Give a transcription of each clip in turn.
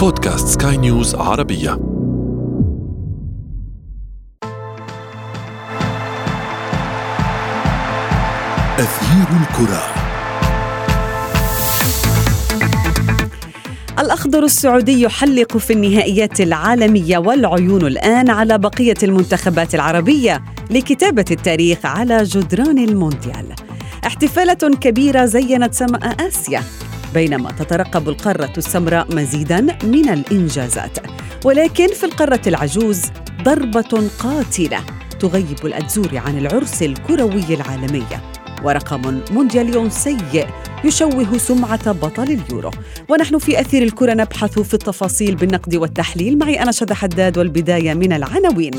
بودكاست سكاي نيوز عربية. أثير الكرة. الأخضر السعودي يحلق في النهائيات العالمية والعيون الآن على بقية المنتخبات العربية لكتابة التاريخ على جدران المونديال. احتفالة كبيرة زينت سماء آسيا. بينما تترقب القارة السمراء مزيدا من الإنجازات. ولكن في القارة العجوز ضربة قاتلة تغيب الأتزور عن العرس الكروي العالمي. ورقم مونديالي سيء يشوه سمعة بطل اليورو. ونحن في أثير الكرة نبحث في التفاصيل بالنقد والتحليل. معي أنا شذى حداد والبداية من العناوين.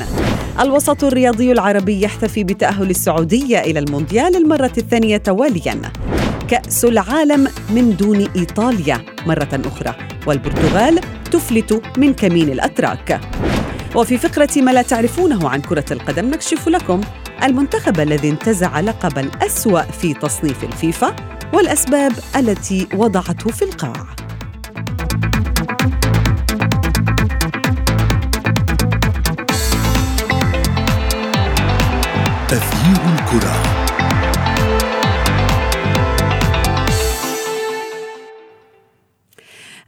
الوسط الرياضي العربي يحتفي بتأهل السعودية إلى المونديال المرة الثانية توالياً. كأس العالم من دون إيطاليا مرة أخرى والبرتغال تفلت من كمين الأتراك. وفي فقرة ما لا تعرفونه عن كرة القدم نكشف لكم المنتخب الذي انتزع لقب الأسوأ في تصنيف الفيفا والأسباب التي وضعته في القاع. أثير الكرة.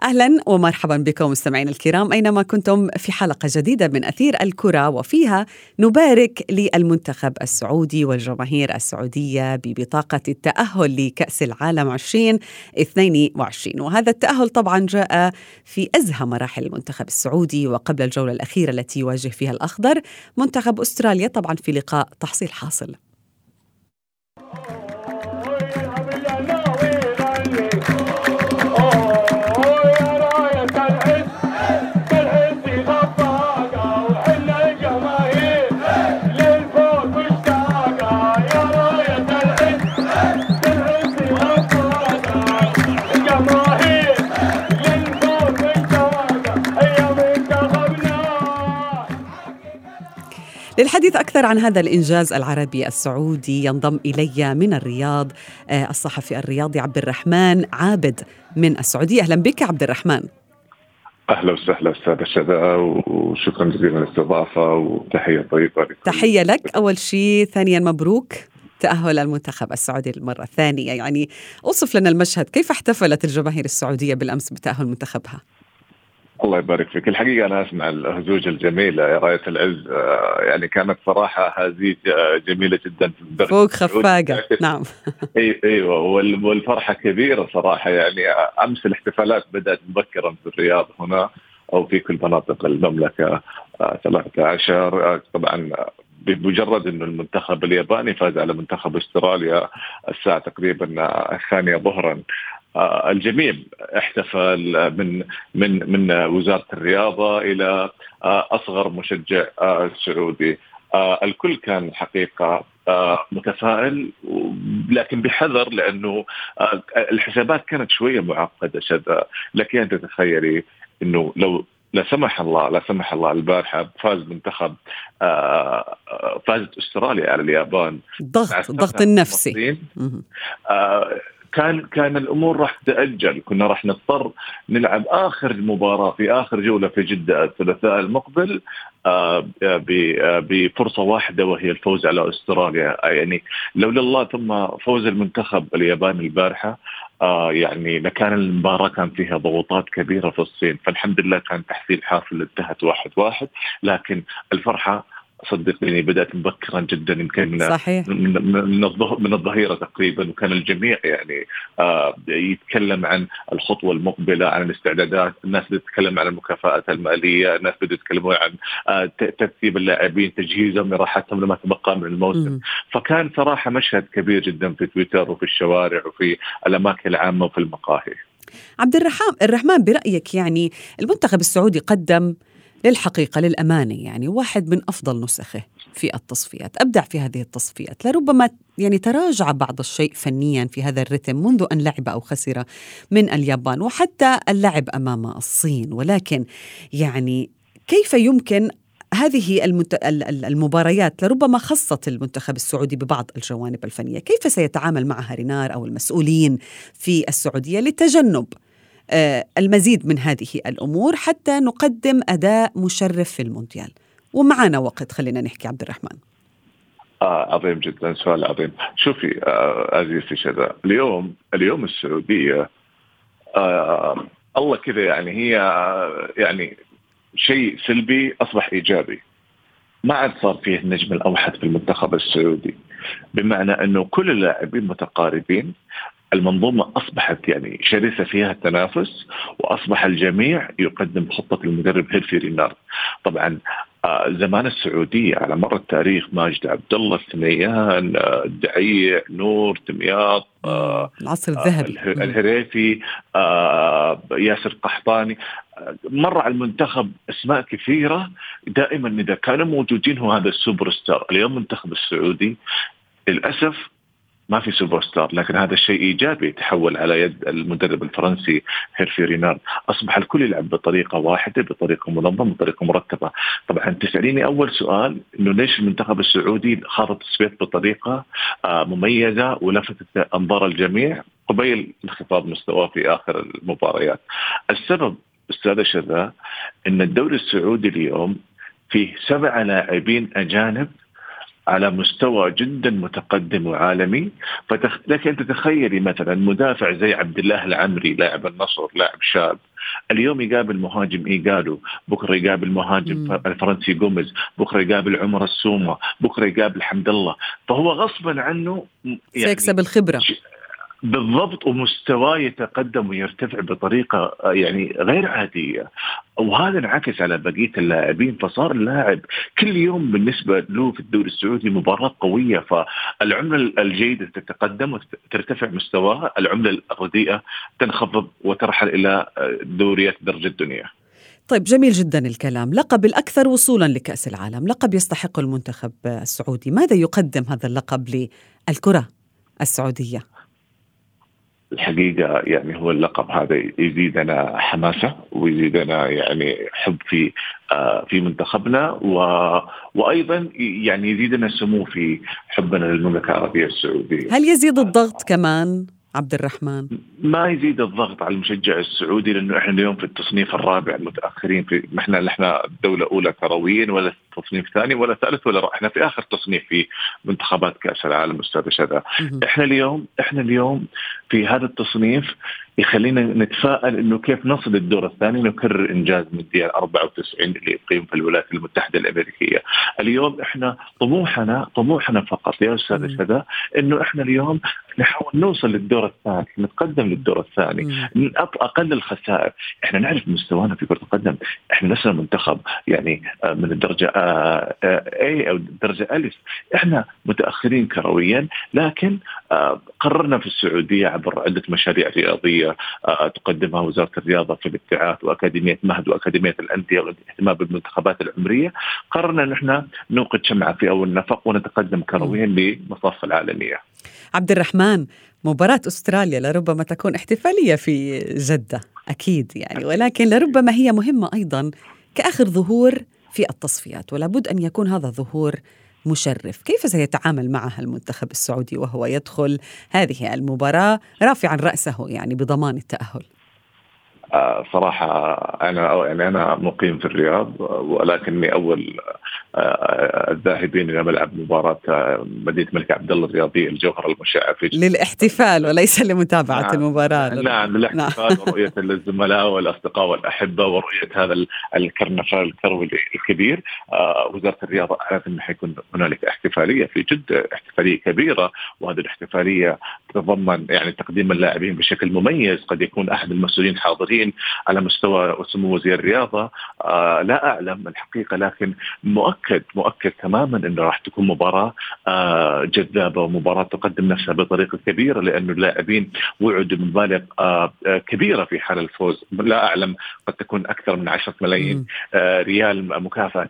أهلا ومرحبا بكم مستمعينا الكرام أينما كنتم في حلقة جديدة من أثير الكرة وفيها نبارك للمنتخب السعودي والجماهير السعودية ببطاقة التأهل لكأس العالم 2022 وهذا التأهل طبعا جاء في أزهى مراحل المنتخب السعودي وقبل الجولة الأخيرة التي يواجه فيها الأخضر. منتخب أستراليا طبعا في لقاء تحصيل حاصل. للحديث أكثر عن هذا الإنجاز العربي السعودي ينضم إلي من الرياض آه، الصحفي الرياضي عبد الرحمن عابد من السعودية. أهلا بك عبد الرحمن. أهلا وسهلا أستاذ الشذا وشكرا جزيلا للاستضافه وتحية طيبة لكم تحية لك. أول شيء ثانيا مبروك تأهل المنتخب السعودي للمرة الثانية. يعني أوصف لنا المشهد كيف احتفلت الجماهير السعودية بالأمس بتأهل منتخبها؟ الله يبارك فيك. الحقيقة أنا أسمع الهزوج الجميلة يا راية العز. آه، يعني كانت صراحة هذه جميلة جدا. فوق خفاقة. نعم. أي أيوة. والفرحة كبيرة صراحة. يعني أمس الاحتفالات بدأت مبكرا في الرياض هنا أو في كل مناطق المملكة. 13 آه، آه، طبعا بمجرد إنه المنتخب الياباني فاز على منتخب أستراليا الساعة تقريبا الثانية ظهرا. آه، الجميع احتفل من من من وزارة الرياضة إلى آه، أصغر مشجع آه، سعودي. الكل كان حقيقة متفائل لكن بحذر لأنه الحسابات كانت شوية معقدة شذا. لك أن تتخيلي إنه لو لا سمح الله لا سمح الله البارحة فاز منتخب فازت أستراليا على اليابان. الضغط الضغط النفسي. كان كان الأمور راح تأجل. كنا راح نضطر نلعب آخر مباراه في آخر جولة في جدة الثلاثاء المقبل آه، آه، بفرصة واحدة وهي الفوز على أستراليا. يعني لولا الله ثم فوز المنتخب الياباني البارحة آه يعني لكان المباراة كان فيها ضغوطات كبيرة في الصين. فالحمد لله كان تحصيل حاصل انتهت واحد واحد لكن الفرحة صدقيني بدأت مبكرا جدا يمكن صحيح من من الظهيرة تقريبا وكان الجميع يعني آه يتكلم عن الخطوة المقبلة عن الاستعدادات، الناس تتكلم عن المكافآت المالية، الناس بدأوا يتكلمون عن آه ترتيب اللاعبين، تجهيزهم لراحتهم لما تبقى من الموسم، م. فكان صراحة مشهد كبير جدا في تويتر وفي الشوارع وفي الأماكن العامة وفي المقاهي. عبد الرحمن الرحمن برأيك يعني المنتخب السعودي قدم للحقيقة للأمانة يعني واحد من أفضل نسخه في التصفيات. أبدع في هذه التصفيات. لربما يعني تراجع بعض الشيء فنيا في هذا الرتم منذ أن لعب أو خسر من اليابان وحتى اللعب أمام الصين. ولكن يعني كيف يمكن هذه المباريات؟ لربما خصت المنتخب السعودي ببعض الجوانب الفنية، كيف سيتعامل معها رينار أو المسؤولين في السعودية لتجنب المزيد من هذه الأمور حتى نقدم أداء مشرف في المونديال. ومعنا وقت خلينا نحكي عبد الرحمن. آه عظيم جدا سؤال عظيم. شوفي آه عزيزتي شذا اليوم اليوم السعودية آه الله كذا يعني هي آه، يعني شيء سلبي أصبح إيجابي. ما عاد صار فيه النجم الأوحد في المنتخب السعودي بمعنى أنه كل اللاعبين متقاربين المنظومة أصبحت يعني شرسة فيها التنافس وأصبح الجميع يقدم خطة المدرب هيرفي رينارد طبعا آه، زمان السعودية على مر التاريخ ماجد عبد الله الثنيان آه، الدعيع نواف التمياط آه، العصر الذهبي. الهريفي ياسر قحطاني. مر على المنتخب أسماء كثيرة. دائما إذا كانوا موجودين هو هذا السوبر ستار. اليوم المنتخب السعودي للأسف ما في سوبر ستار لكن هذا الشيء إيجابي تحول على يد المدرب الفرنسي هيرفي رينارد. أصبح الكل يلعب بطريقة واحدة بطريقة منظمة بطريقة مرتبة. طبعا تسأليني أول سؤال إنه ليش المنتخب السعودي خاض التصفيات بطريقة آه، مميزة ولفتت أنظار الجميع؟ قبيل انخفاض مستواه في آخر المباريات. السبب أستاذ شذا إن الدوري السعودي اليوم فيه سبع لاعبين أجانب على مستوى جدا متقدم وعالمي. فتخ... لك ان تتخيلي مثلا مدافع زي عبد الله العمري لاعب النصر لاعب شاب اليوم يقابل مهاجم ايجالو بكرة يقابل مهاجم. الفرنسي جوميز بكرة يقابل عمر السومة بكرة يقابل حمد الله. فهو غصبا عنه يعني سيكسب الخبرة. بالضبط ومستواه يتقدم ويرتفع بطريقة يعني غير عادية. وهذا انعكس على بقية اللاعبين فصار اللاعب كل يوم بالنسبة له في الدوري السعودي مباراة قوية. فالعملة الجيدة تتقدم وترتفع مستواها، العملة الرديئة تنخفض وترحل إلى دوريات درجة الدنيا. طيب جميل جدا الكلام. لقب الأكثر وصولا لكأس العالم. لقب يستحق المنتخب السعودي. ماذا يقدم هذا اللقب للكرة السعودية؟ الحقيقة يعني هو اللقب هذا يزيدنا حماسة ويزيدنا يعني حب في آه، في منتخبنا و... وأيضا يعني يزيدنا سمو في حبنا للمملكة العربية السعودية. هل يزيد الضغط كمان عبد الرحمن؟ ما يزيد الضغط على المشجع السعودي لأنه إحنا اليوم في التصنيف الرابع المتأخرين في إحنا إحنا دولة أولى كرويا ولا تصنيف ثاني ولا ثالث ولا إحنا في آخر تصنيف في منتخبات كأس العالم أستاذ شذا. إحنا اليوم إحنا اليوم في هذا التصنيف يخلينا نتفائل إنه كيف نصل الدور الثاني نكرر إنجاز مونديال 94 اللي يقيم في الولايات المتحدة الأمريكية. اليوم إحنا طموحنا طموحنا فقط يا أستاذ شذا إنه إحنا اليوم نحاول نوصل للدور الثاني نتقدم للدور الثاني. أقل الخسائر. إحنا نعرف مستوانا في كرة القدم. إحنا لسنا منتخب يعني آه، من الدرجة آه، آه، اي أو الدرجه ألف. إحنا متأخرين كرويا لكن قررنا في السعودية عبر عدة مشاريع رياضية تقدمها وزارة الرياضة في الابتعاث وأكاديمية مهد وأكاديمية الأندية والاهتمام بالمنتخبات العمرية. قررنا أن إحنا نوقد شمعة في أول نفق ونتقدم كرويا لمصاف العالمية. عبد الرحمن مباراة أستراليا لربما تكون احتفالية في جدة أكيد يعني ولكن لربما هي مهمة أيضا كآخر ظهور في التصفيات ولابد أن يكون هذا الظهور مشرف. كيف سيتعامل معها المنتخب السعودي وهو يدخل هذه المباراة؟ رافعا رأسه يعني بضمان التأهل. صراحة أنا يعني أنا مقيم في الرياض ولكني أول آه، الذاهبين إلى ملعب مباراة آه، مدينة الملك عبد الله الرياضية الجوهرة المشعة في للاحتفال وليس لمتابعة نعم. المباراة. نعم للاحتفال نعم. ورؤية الزملاء والأصدقاء والأحبة ورؤية هذا الكرنفال الكروي الكبير. وزارة الرياضة أعلنت أنه حيكون هنالك احتفالية في جدة احتفالية كبيرة وهذه الاحتفالية تتضمن يعني تقديم اللاعبين بشكل مميز. قد يكون أحد المسؤولين حاضرين المسؤولين على مستوى سمو وزير الرياضة. آه لا أعلم الحقيقة لكن مؤكد مؤكد تماما إنه راح تكون مباراة آه جذابة ومباراة تقدم نفسها بطريقة كبيرة لأنه اللاعبين وعدوا بمبالغ آه كبيرة في حال الفوز. لا أعلم قد تكون أكثر من 10 ملايين آه ريال مكافأة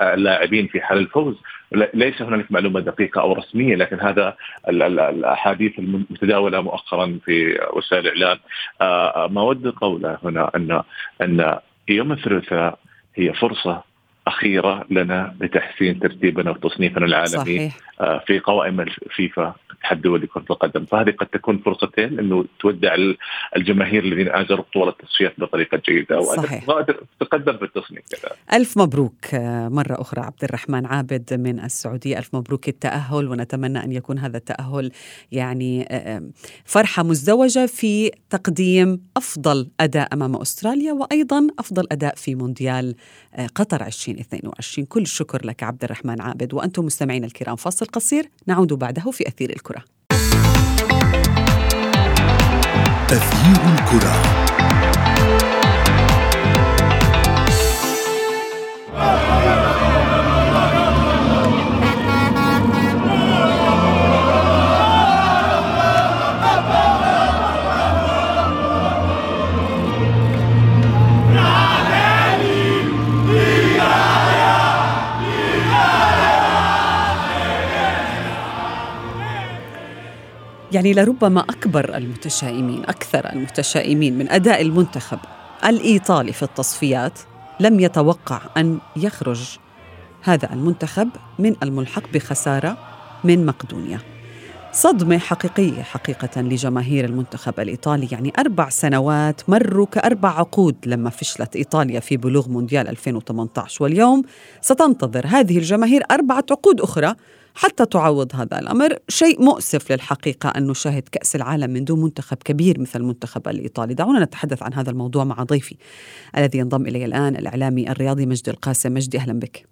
اللاعبين في حال الفوز. ليس هنالك معلومة دقيقة أو رسمية لكن هذا الأحاديث المتداولة مؤخرا في وسائل الإعلام آه، ما ود قوله هنا ان أن يوم الثلاثاء هي فرصة أخيرة لنا لتحسين ترتيبنا وتصنيفنا العالمي صحيح. آه، في قوائم الفيفا الاتحاد الدولي لكره القدم. فهذه قد تكون فرصتين إنه تودع الجماهير الذين أجروا طول التصفيات بطريقة جيدة صحيح. تقدم في التصنيف ألف مبروك مرة أخرى عبد الرحمن عابد من السعودية. ألف مبروك التأهل ونتمنى أن يكون هذا التأهل يعني فرحة مزدوجة في تقديم أفضل أداء أمام أستراليا وأيضا أفضل أداء في مونديال قطر 2022 كل الشكر لك عبد الرحمن عابد وأنتم مستمعينا الكرام فاصل قصير نعود بعده في أثير الكرة. تغيير الكرة. يعني لربما أكبر المتشائمين أكثر المتشائمين من أداء المنتخب الإيطالي في التصفيات لم يتوقع أن يخرج هذا المنتخب من الملحق بخسارة من مقدونيا. صدمة حقيقية حقيقة لجماهير المنتخب الإيطالي يعني أربع سنوات مروا كأربع عقود لما فشلت إيطاليا في بلوغ مونديال 2018 واليوم. ستنتظر هذه الجماهير أربعة عقود أخرى حتى تعوض هذا الأمر، شيء مؤسف للحقيقة أن نشاهد كأس العالم من دون منتخب كبير مثل المنتخب الإيطالي، دعونا نتحدث عن هذا الموضوع مع ضيفي الذي ينضم إلي الآن الإعلامي الرياضي مجدي القاسم، مجدي أهلا بك.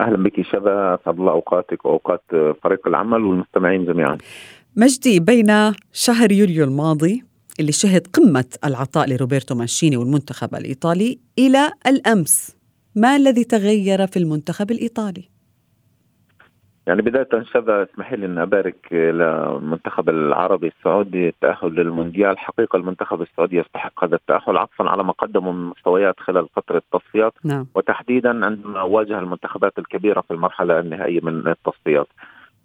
أهلا بك شبا أسعد الله أوقاتك وأوقات فريق العمل والمستمعين جميعا. مجدي بين شهر يوليو الماضي اللي شهد قمة العطاء لروبرتو مانشيني والمنتخب الإيطالي إلى الأمس ما الذي تغير في المنتخب الإيطالي؟ يعني بداية شذا اسمح لي أن أبارك للمنتخب العربي السعودي التأهل للمونديال. حقيقة المنتخب السعودي يستحق هذا التأهل عطفا على ما قدموا من مستويات خلال فترة التصفيات. نعم. وتحديدا عندما واجه المنتخبات الكبيرة في المرحلة النهائية من التصفيات.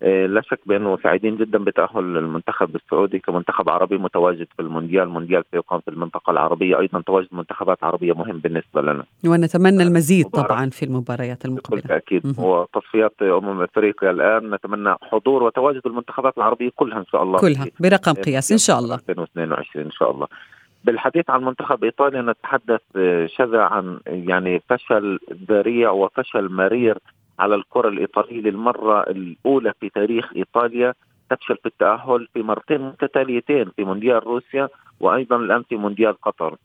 لا شك بأنه سعيدين جدا بتأهل المنتخب السعودي كمنتخب عربي متواجد في المونديال، مونديال سيقام في المنطقة العربية، أيضا تواجد منتخبات عربية مهم بالنسبة لنا. ونتمنى المزيد طبعا في المباريات المقبلة. بالتاكيد وتصفيات أمم إفريقيا الآن نتمنى حضور وتواجد المنتخبات العربية كلها إن شاء الله. كلها برقم قياس إن شاء الله. 2022 إن شاء الله. بالحديث عن منتخب إيطاليا نتحدث شذا عن يعني فشل ذريع وفشل مرير على الكرة الإيطالية للمرة الأولى في تاريخ إيطاليا تفشل في التأهل في مرتين متتاليتين في مونديال روسيا وأيضا الآن في مونديال قطر.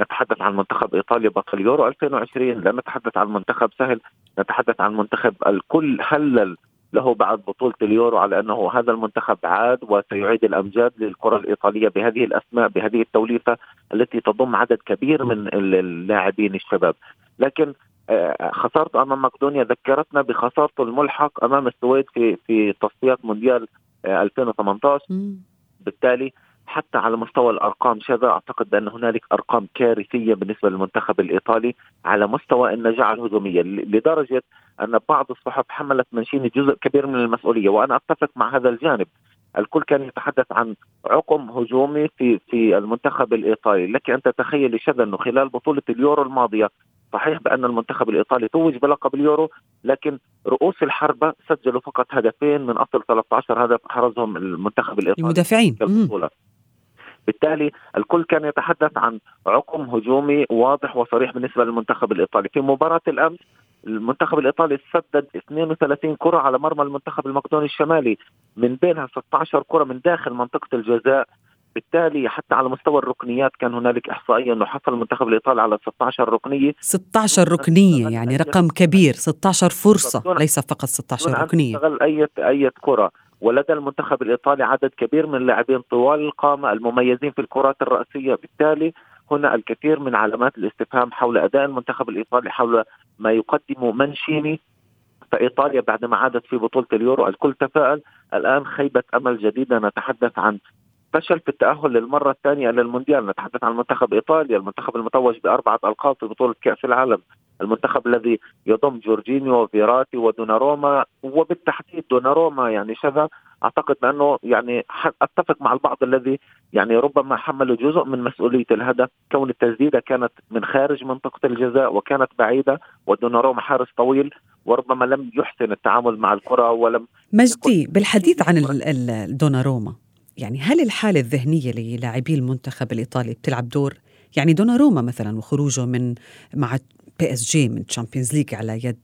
نتحدث عن منتخب إيطاليا بطل يورو 2020 لا نتحدث عن منتخب سهل نتحدث عن منتخب الكل هلل له بعد بطولة اليورو على أنه هذا المنتخب عاد وسيعيد الأمجاد للكرة الإيطالية بهذه الأسماء بهذه التوليفة التي تضم عدد كبير من اللاعبين الشباب. لكن آه، خسارته أمام مقدونيا ذكرتنا بخسارته الملحق أمام السويد في في تصفيات مونديال 2018 آه، بالتالي حتى على مستوى الأرقام شذا أعتقد بان هنالك أرقام كارثية بالنسبة للمنتخب الإيطالي على مستوى النجاعه الهجوميه لدرجة أن بعض الصحف حملت منشيني جزء كبير من المسؤولية وأنا أتفق مع هذا الجانب. الكل كان يتحدث عن عقم هجومي في في المنتخب الإيطالي، لك أن تتخيل شذا أنه خلال بطولة اليورو الماضية صحيح بأن المنتخب الإيطالي توج بلقب اليورو لكن رؤوس الحربه سجلوا فقط هدفين من أصل 13 هدف حرزهم المنتخب الإيطالي. المدافعين بالتالي الكل كان يتحدث عن عقم هجومي واضح وصريح بالنسبة للمنتخب الإيطالي. في مباراة الأمس المنتخب الإيطالي سدد 32 كرة على مرمى المنتخب المقدوني الشمالي من بينها 16 كرة من داخل منطقة الجزاء. بالتالي حتى على مستوى الركنيات كان هنالك إحصائية أنه حصل المنتخب الإيطالي على 16 ركنية. 16 ركنية يعني رقم كبير 16 فرصة ليس فقط 16 ركنية. استغل اي أي كرة. ولدى المنتخب الإيطالي عدد كبير من اللاعبين طوال القامة المميزين في الكرات الرأسية. بالتالي هنا الكثير من علامات الاستفهام حول أداء المنتخب الإيطالي حول ما يقدمه منشيني فايطاليا بعدما عادت في بطولة اليورو. الكل تفائل الآن خيبة أمل جديدة. نتحدث عن فشل في التأهل للمرة الثانية للمونديال. نتحدث عن منتخب إيطاليا المنتخب المتوج بأربعة ألقاب في بطولة كأس العالم. المنتخب الذي يضم جورجينيو وفيراتي ودوناروما وبالتحديد دوناروما يعني شذا. أعتقد بأنه يعني أتفق مع البعض الذي يعني ربما حملوا جزء من مسؤولية الهدف. كون التسديدة كانت من خارج منطقة الجزاء وكانت بعيدة ودوناروما حارس طويل وربما لم يحسن التعامل مع الكرة ولم مجدي بالحديث عن الدوناروما يعني هل الحالة الذهنية للاعبي المنتخب الإيطالي بتلعب دور؟ يعني دوناروما مثلا وخروجه من مع PSG من Champions League على يد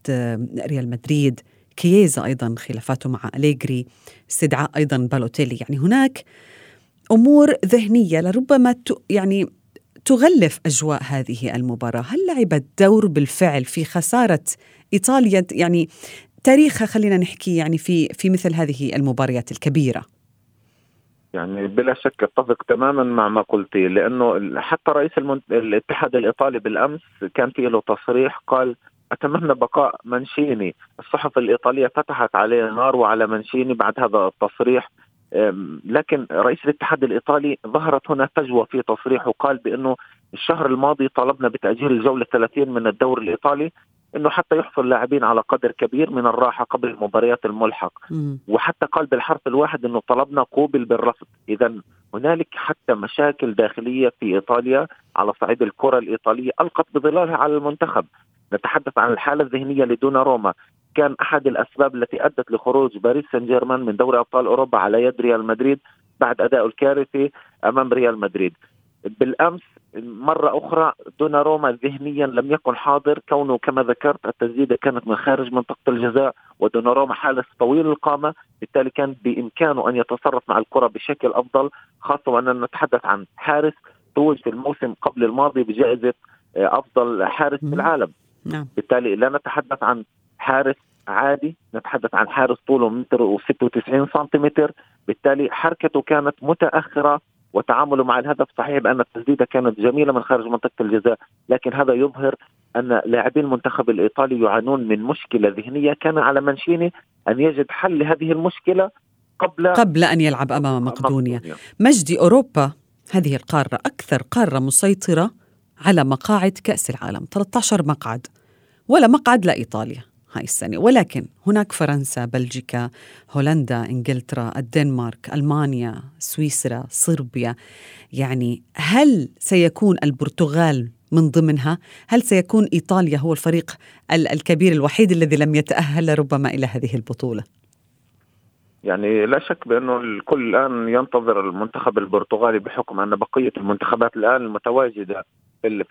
ريال مدريد كييزا أيضا خلافاته مع أليجري استدعاء أيضا بالوتيلي. يعني هناك أمور ذهنية لربما يعني تغلف أجواء هذه المباراة، هل لعبت دور بالفعل في خسارة إيطاليا؟ يعني تاريخها خلينا نحكي يعني في في مثل هذه المباريات الكبيرة؟ يعني بلا شك أتفق تماما مع ما قلتي لأنه حتى رئيس المنت... الاتحاد الإيطالي بالأمس كان في له تصريح قال أتمنى بقاء منشيني، الصحف الإيطالية فتحت عليه نار وعلى منشيني بعد هذا التصريح. لكن رئيس الاتحاد الإيطالي ظهرت هنا فجوه في تصريحه قال بأنه الشهر الماضي طلبنا بتاجيل الجولة 30 من الدور الإيطالي. إنه حتى يحصل اللاعبين على قدر كبير من الراحة قبل المباريات الملحق. م. وحتى قال بالحرف الواحد إنه طلبنا قوبل بالرفض. اذا هنالك حتى مشاكل داخلية في إيطاليا على صعيد الكرة الإيطالية ألقت بظلالها على المنتخب. نتحدث عن الحالة الذهنية لدونا روما. كان أحد الأسباب التي أدت لخروج باريس سان جيرمان من دوري أبطال أوروبا على يد ريال مدريد بعد ادائه الكارثي أمام ريال مدريد. بالأمس مرة أخرى دوناروما ذهنيا لم يكن حاضر كونه كما ذكرت التسديدة كانت من خارج منطقة الجزاء ودوناروما حارس طويل القامة بالتالي كان بإمكانه أن يتصرف مع الكرة بشكل أفضل خاصة وأننا نتحدث عن حارس توج في الموسم قبل الماضي بجائزة آه، أفضل حارس في العالم. نعم. بالتالي لا نتحدث عن حارس عادي نتحدث عن حارس طوله متر و96 سنتيمتر. بالتالي حركته كانت متأخرة وتعامله مع الهدف صحيح بأن التسديدة كانت جميلة من خارج منطقة الجزاء لكن هذا يظهر أن لاعبي المنتخب الإيطالي يعانون من مشكلة ذهنية. كان على منشيني أن يجد حل لهذه المشكلة قبل قبل أن يلعب أمام مقدونيا. مجدي أوروبا هذه القارة أكثر قارة مسيطرة على مقاعد كأس العالم 13 مقعد ولا مقعد لإيطاليا هاي السنة. ولكن هناك فرنسا بلجيكا هولندا إنجلترا الدنمارك ألمانيا سويسرا صربيا. يعني هل سيكون البرتغال من ضمنها؟ هل سيكون إيطاليا هو الفريق الكبير الوحيد الذي لم يتأهل ربما إلى هذه البطولة؟ يعني لا شك بأنه الكل الآن ينتظر المنتخب البرتغالي بحكم أن بقية المنتخبات الآن المتواجده في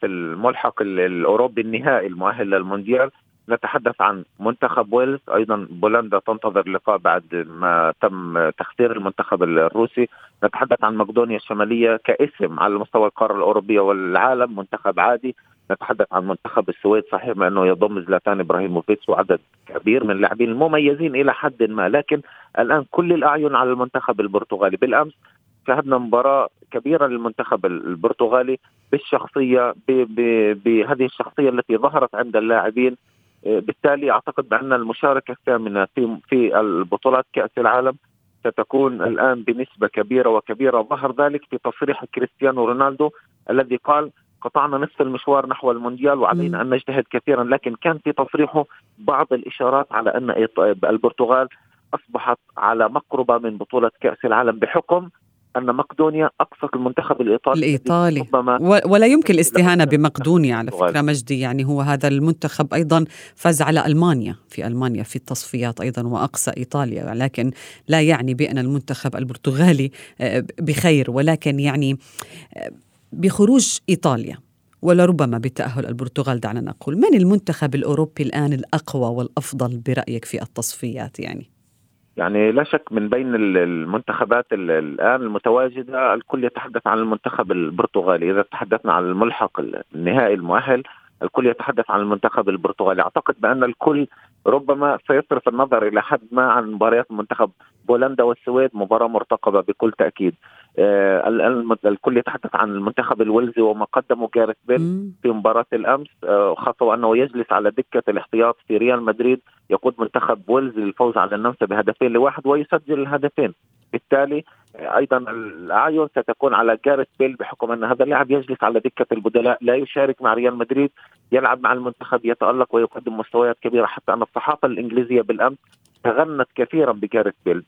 في الملحق الأوروبي النهائي المؤهل للمونديال. نتحدث عن منتخب ويلز. أيضا بولندا تنتظر لقاء بعد ما تم تخسير المنتخب الروسي. نتحدث عن مقدونيا الشمالية كاسم على مستوى القارة الأوروبية والعالم منتخب عادي. نتحدث عن منتخب السويد صحيح انه يضم زلاتان إبراهيموفيتش وعدد كبير من اللاعبين المميزين إلى حد ما لكن الآن كل الأعين على المنتخب البرتغالي. بالأمس شاهدنا مباراة كبيرة للمنتخب البرتغالي بالشخصية بهذه الشخصية التي ظهرت عند اللاعبين بالتالي أعتقد بأن المشاركة الثامنة في في البطولات كأس العالم ستكون الآن بنسبة كبيرة وكبيرة. ظهر ذلك في تصريح كريستيانو رونالدو الذي قال قطعنا نصف المشوار نحو المونديال وعلينا أن نجتهد كثيرا. لكن كان في تصريحه بعض الإشارات على أن البرتغال أصبحت على مقربة من بطولة كأس العالم بحكم أن مقدونيا اقصت المنتخب الإيطالي الإيطالي. ولا يمكن الاستهانة بمقدونيا على فكرة مجدي. يعني هو هذا المنتخب أيضا فاز على ألمانيا في ألمانيا في التصفيات أيضا وأقصى إيطاليا لكن لا يعني بأن المنتخب البرتغالي آه، بخير ولكن يعني آه، بخروج إيطاليا ولربما بتأهل البرتغال دعنا نقول. من المنتخب الأوروبي الآن الأقوى والأفضل برأيك في التصفيات يعني؟ يعني لا شك من بين المنتخبات الآن المتواجدة الكل يتحدث عن المنتخب البرتغالي. إذا تحدثنا عن الملحق النهائي المؤهل الكل يتحدث عن المنتخب البرتغالي. أعتقد بأن الكل ربما سيصرف النظر إلى حد ما عن مباريات منتخب بولندا والسويد. مباراة مرتقبة بكل تأكيد. آه الكل يتحدث عن المنتخب الويلزي وما قدمه جاريث بيل في مباراة الأمس. آه خاصه وانه يجلس على دكة الاحتياط في ريال مدريد. يقود منتخب ويلز للفوز على النمسا بهدفين لواحد ويسجل الهدفين. بالتالي أيضا الاعين ستكون على جاريث بيل بحكم أن هذا اللاعب يجلس على دكة البدلاء لا يشارك مع ريال مدريد يلعب مع المنتخب يتألق ويقدم مستويات كبيرة حتى أن الصحافة الإنجليزية بالأمس تغنت كثيرا بجاريث بيل.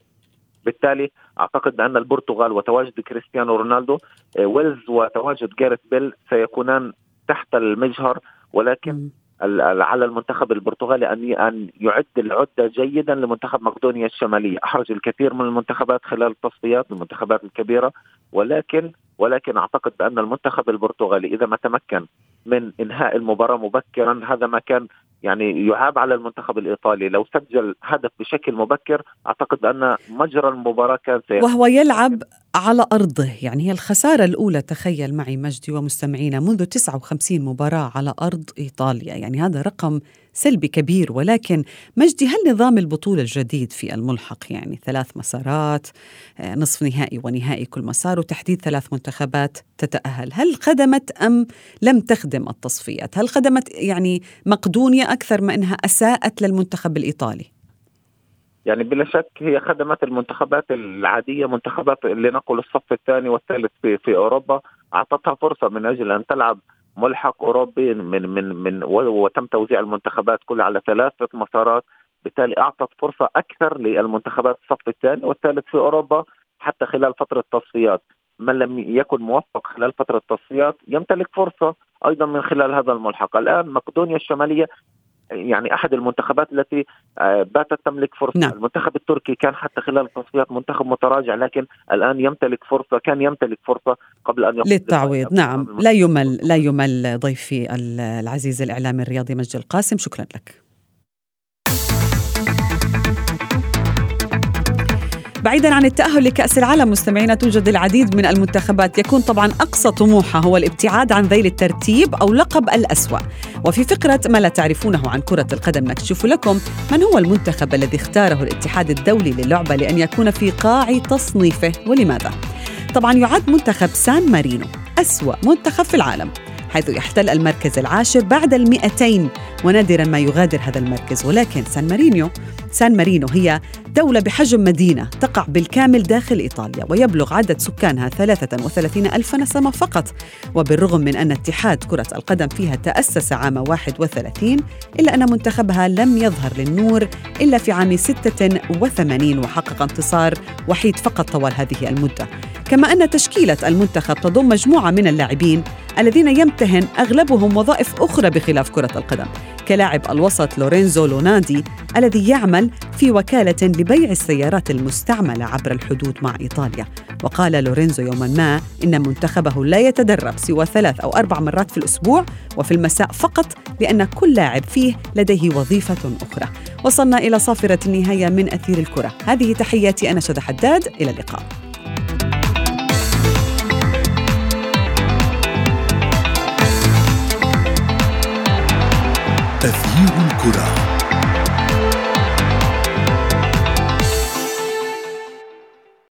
بالتالي أعتقد بان البرتغال وتواجد كريستيانو رونالدو آه، ويلز وتواجد جاريث بيل سيكونان تحت المجهر ولكن على المنتخب البرتغالي أن أن يعد العدة جيدا لمنتخب مقدونيا الشمالية، أحرج الكثير من المنتخبات خلال التصفيات المنتخبات الكبيرة ولكن ولكن أعتقد بأن المنتخب البرتغالي إذا ما تمكن من إنهاء المباراة مبكرا هذا ما كان يعني يعاب على المنتخب الإيطالي. لو سجل هدف بشكل مبكر أعتقد ان مجرى المباراة كان سير وهو يلعب على أرضه. يعني هي الخسارة الأولى تخيل معي مجدي ومستمعينا منذ 59 مباراة على أرض إيطاليا. يعني هذا رقم سلبي كبير. ولكن مجدي هل نظام البطولة الجديد في الملحق؟ يعني ثلاث مسارات آه، نصف نهائي ونهائي كل مسار وتحديد ثلاث منتخبات تتأهل. هل خدمت أم لم تخدم التصفيات؟ هل خدمت يعني مقدونيا أكثر ما أنها أساءت للمنتخب الإيطالي؟ يعني بلا شك هي خدمت المنتخبات العادية منتخبات لنقل الصف الثاني والثالث في في أوروبا أعطتها فرصة من أجل أن تلعب ملحق أوروبي من من من وتم توزيع المنتخبات كلها على ثلاثة مسارات. بالتالي أعطت فرصة أكثر للمنتخبات الصف الثاني والثالث في أوروبا حتى خلال فترة التصفيات. من لم يكن موفق خلال فترة التصفيات يمتلك فرصة أيضا من خلال هذا الملحق. الآن مقدونيا الشمالية يعني أحد المنتخبات التي آه، باتت تملك فرصة. نعم. المنتخب التركي كان حتى خلال التصفيات منتخب متراجع لكن الآن يمتلك فرصة كان يمتلك فرصة قبل أن للتعويض. نعم. لا يمل لا يمل ضيفي العزيز الإعلامي الرياضي مجد القاسم. شكرا لك. بعيدا عن التأهل لكأس العالم مستمعينا توجد العديد من المنتخبات يكون طبعا أقصى طموحها هو الابتعاد عن ذيل الترتيب أو لقب الأسوأ وفي فقرة ما لا تعرفونه عن كرة القدم نكشف لكم من هو المنتخب الذي اختاره الاتحاد الدولي للعبة لأن يكون في قاع تصنيفه ولماذا؟ طبعا يعد منتخب سان مارينو أسوأ منتخب في العالم حيث يحتل المركز العاشر بعد المئتين ونادرا ما يغادر هذا المركز ولكن سان مارينيو سان مارينو هي دولة بحجم مدينة تقع بالكامل داخل إيطاليا ويبلغ عدد سكانها 33 ألف نسمة فقط. وبالرغم من أن اتحاد كرة القدم فيها تأسس عام 31 إلا أن منتخبها لم يظهر للنور إلا في عام 86 وحقق انتصار وحيد فقط طوال هذه المدة. كما أن تشكيلة المنتخب تضم مجموعة من اللاعبين الذين يمتهن أغلبهم وظائف أخرى بخلاف كرة القدم. كلاعب الوسط لورينزو لونادي الذي يعمل في وكالة لبيع السيارات المستعملة عبر الحدود مع إيطاليا. وقال لورينزو يوما ما إن منتخبه لا يتدرب سوى ثلاث أو أربع مرات في الأسبوع وفي المساء فقط لأن كل لاعب فيه لديه وظيفة أخرى. وصلنا إلى صافرة النهاية من أثير الكرة. هذه تحياتي أنا شذى حداد. إلى اللقاء. Sakura.